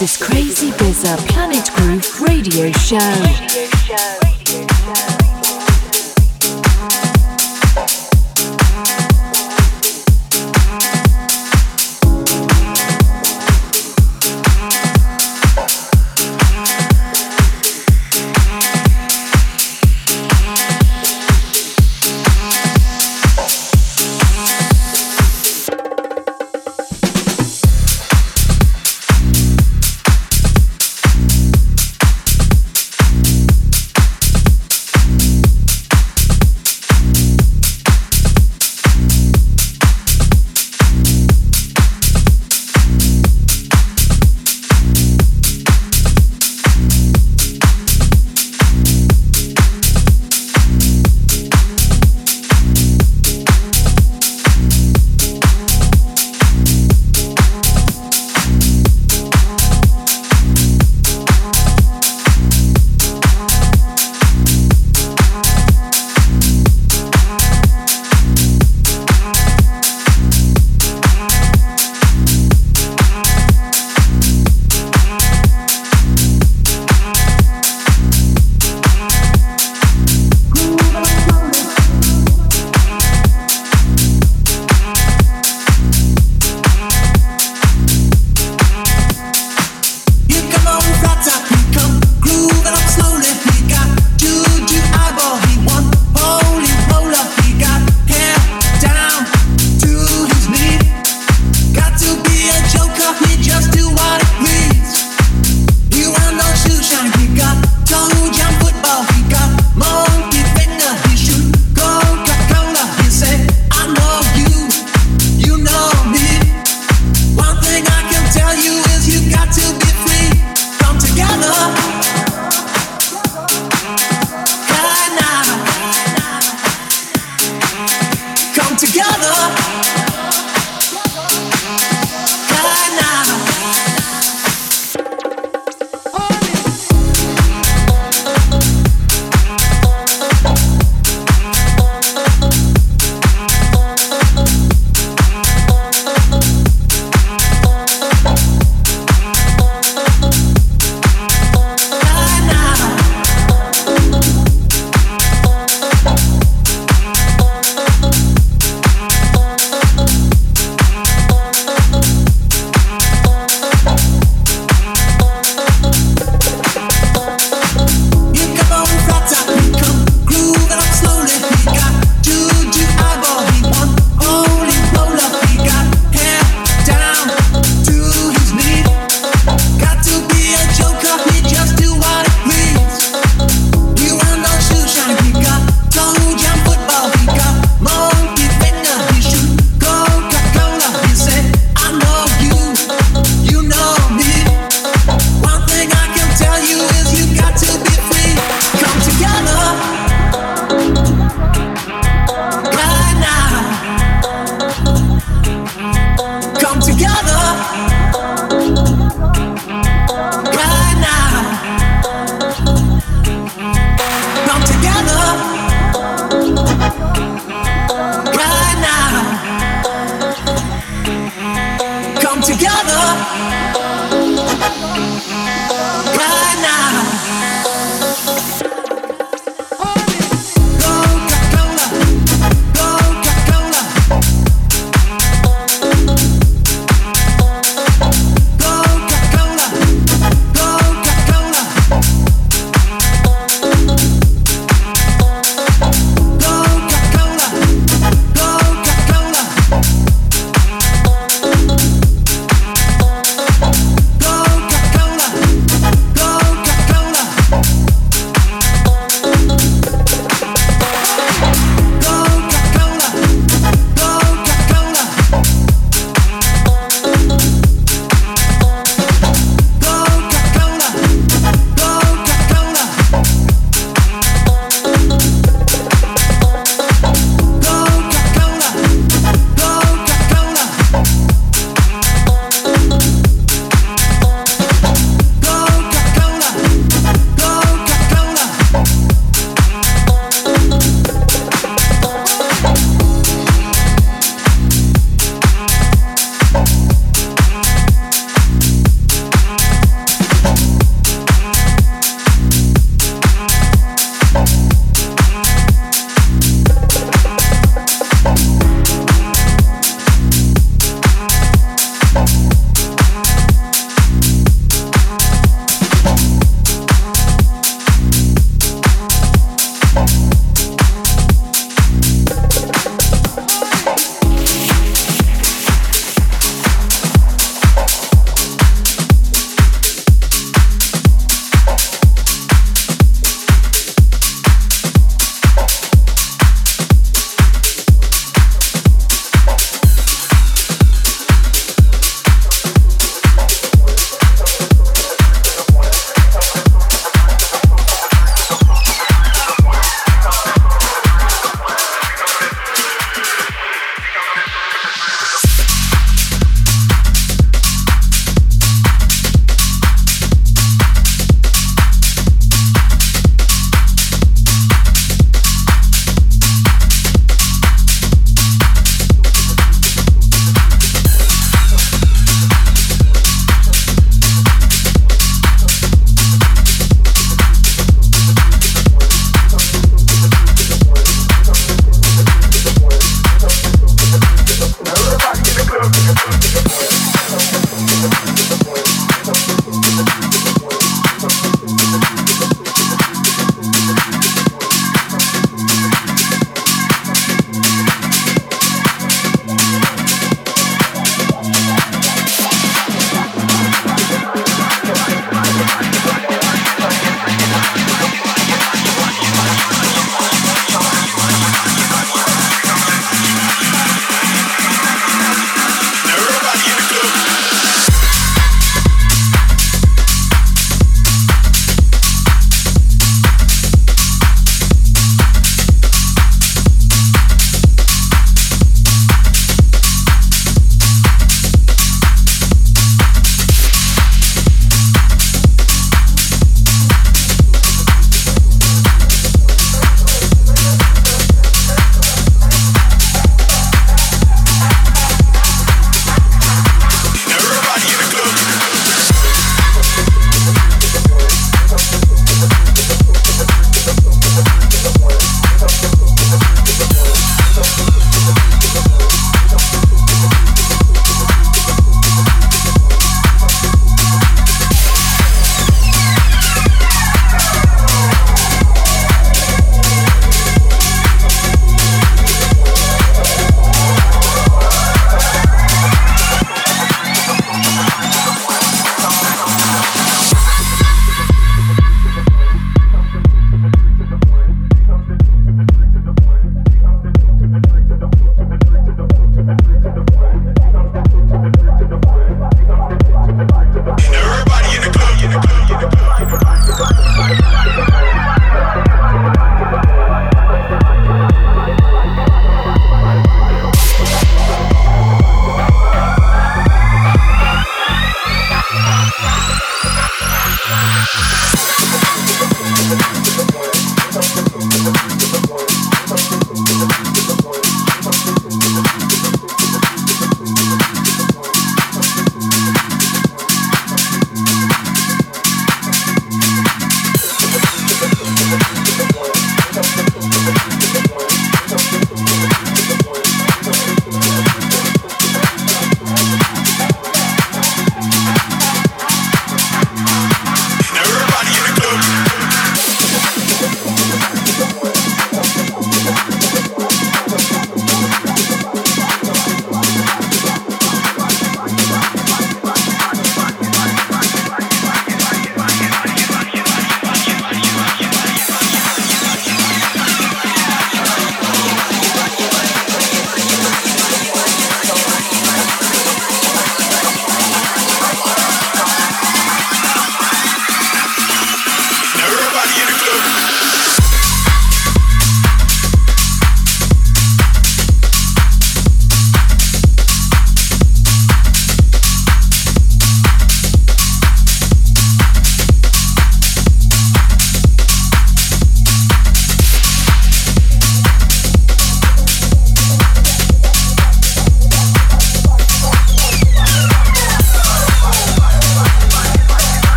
This is Crazibiza Planet Groove Radio Show. Radio show. Radio show.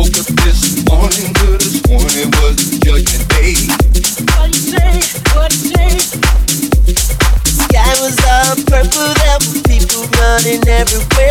woke up this morning, good as morning was judgment day. What what. Sky was all purple, there people running everywhere.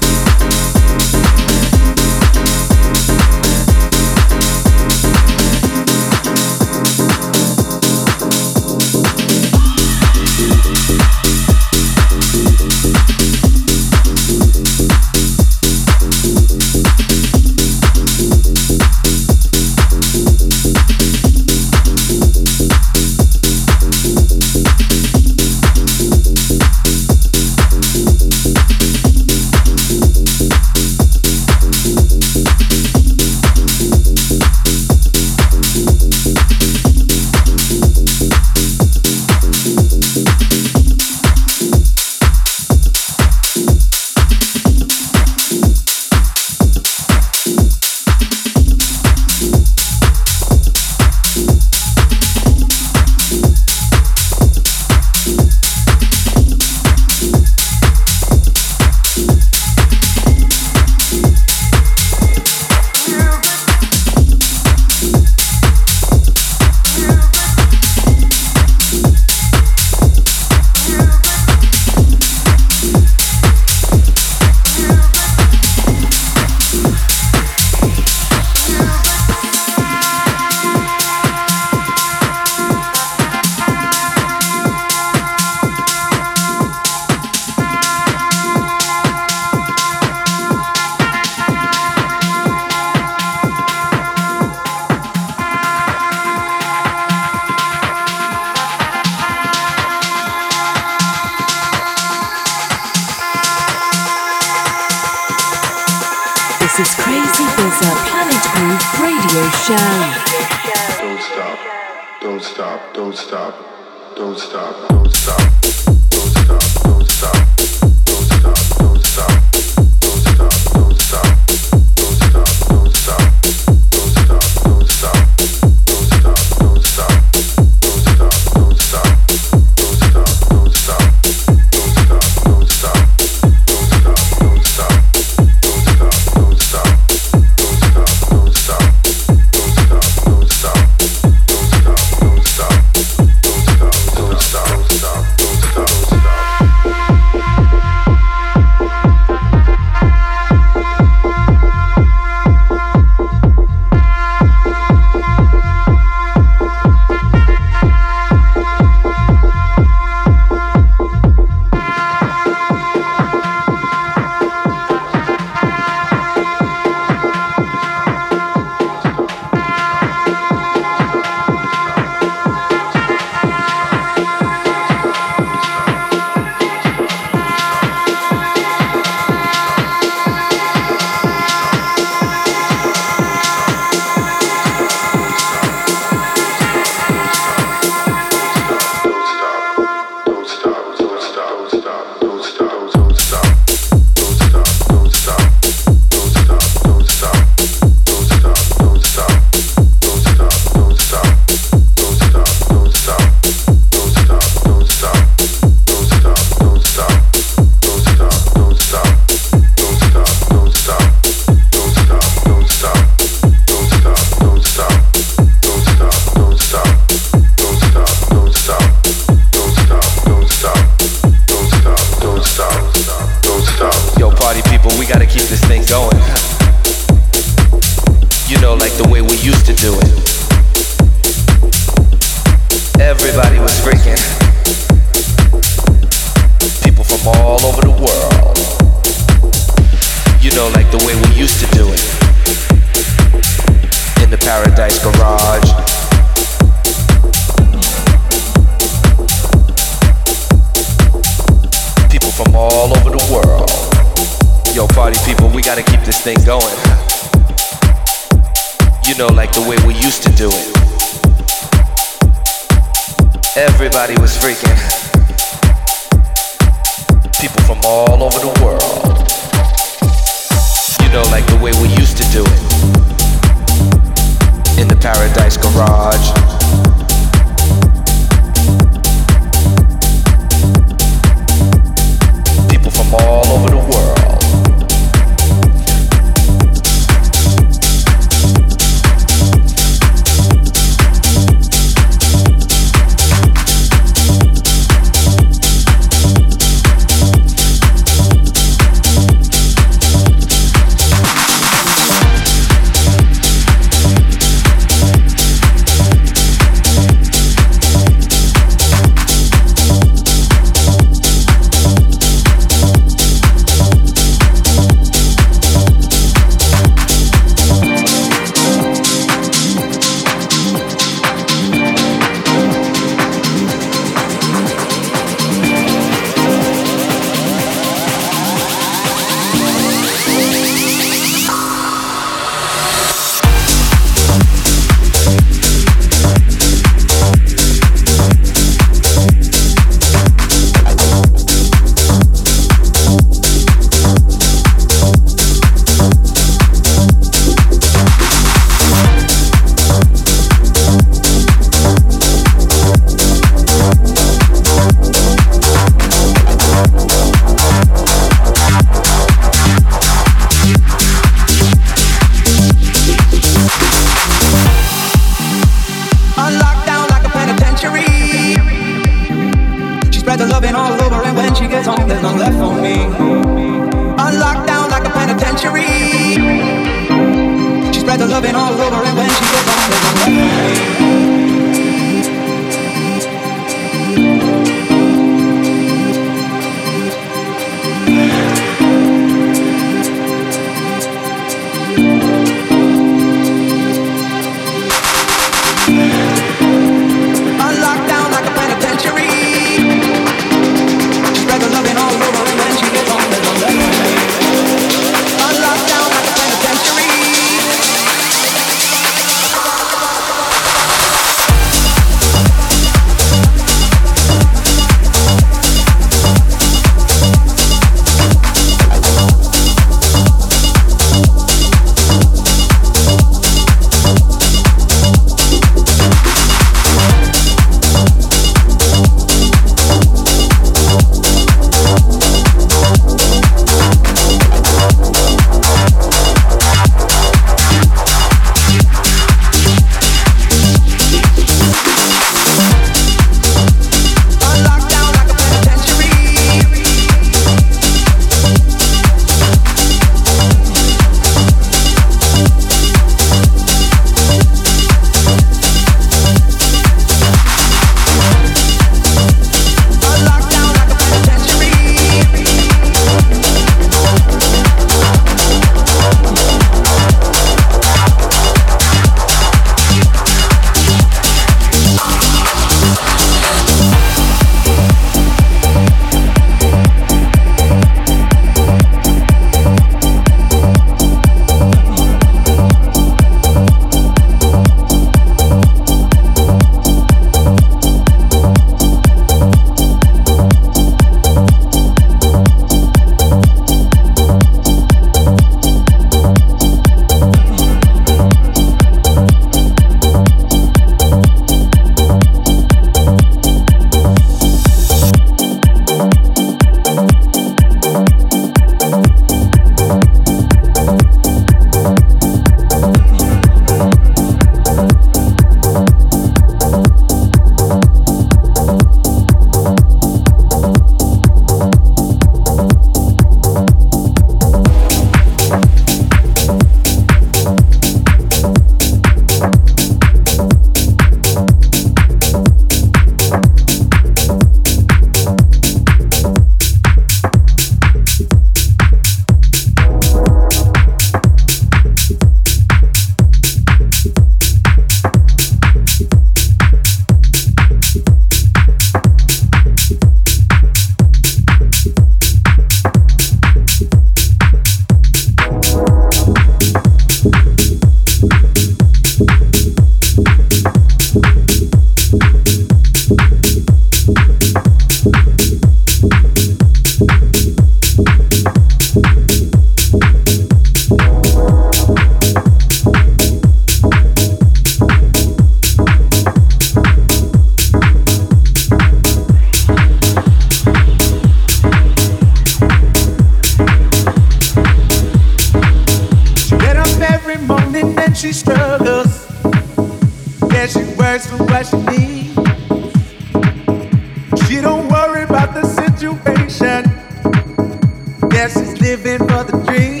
The.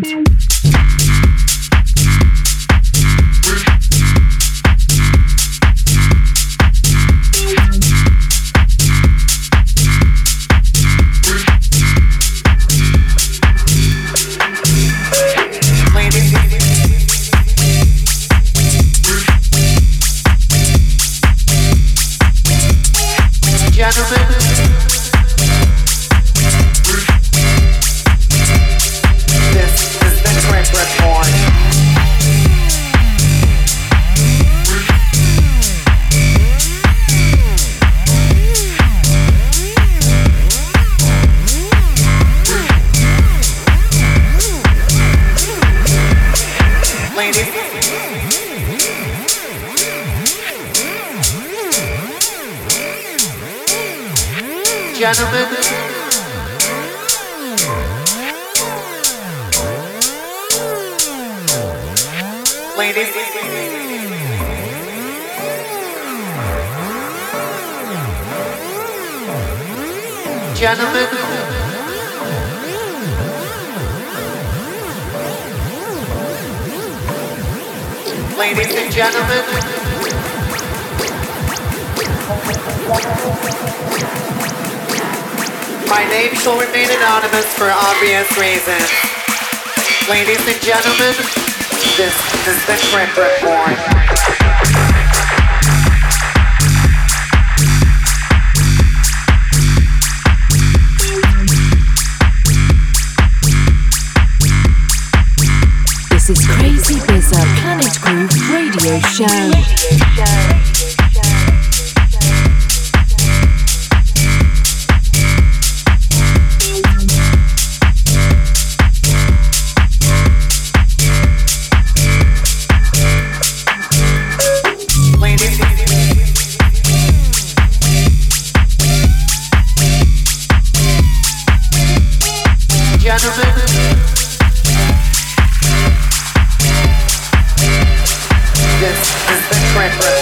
Música friend.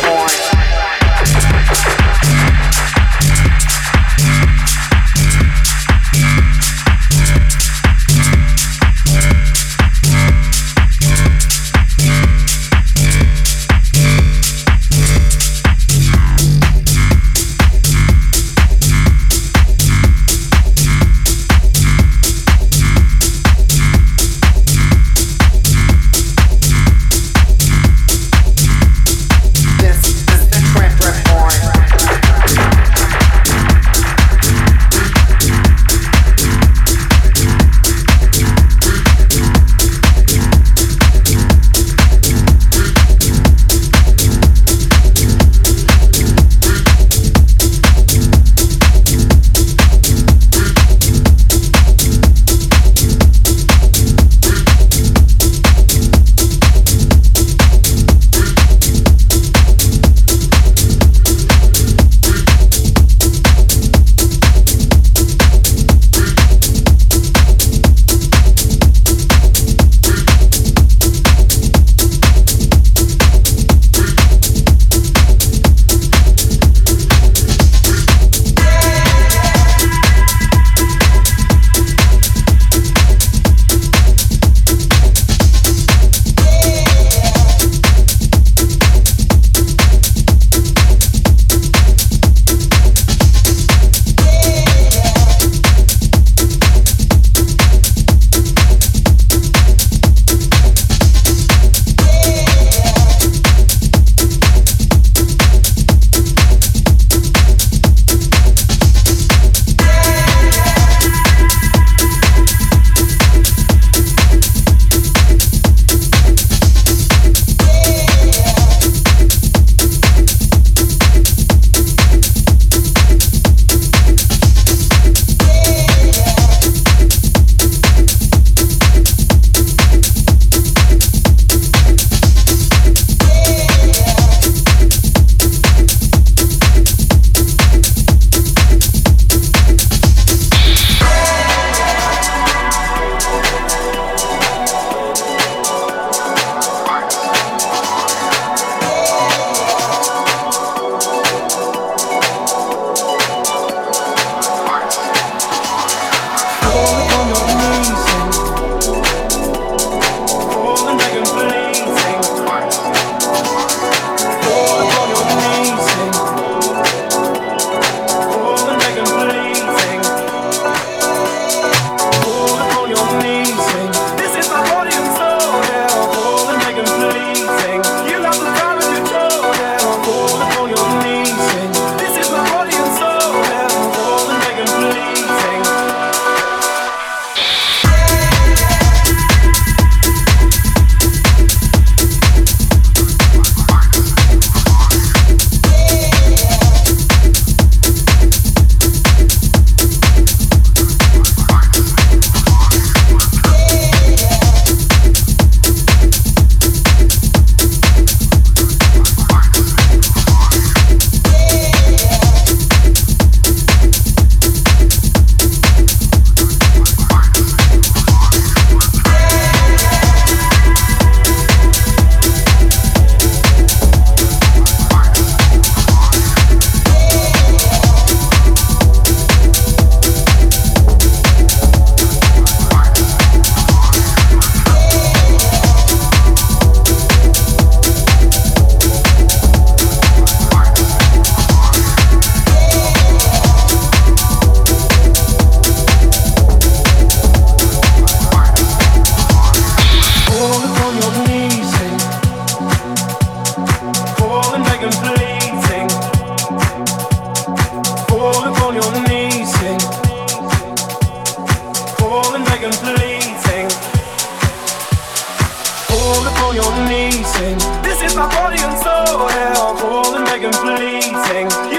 fleeting. This is my body and soul, hell, calling, begging making fleeting.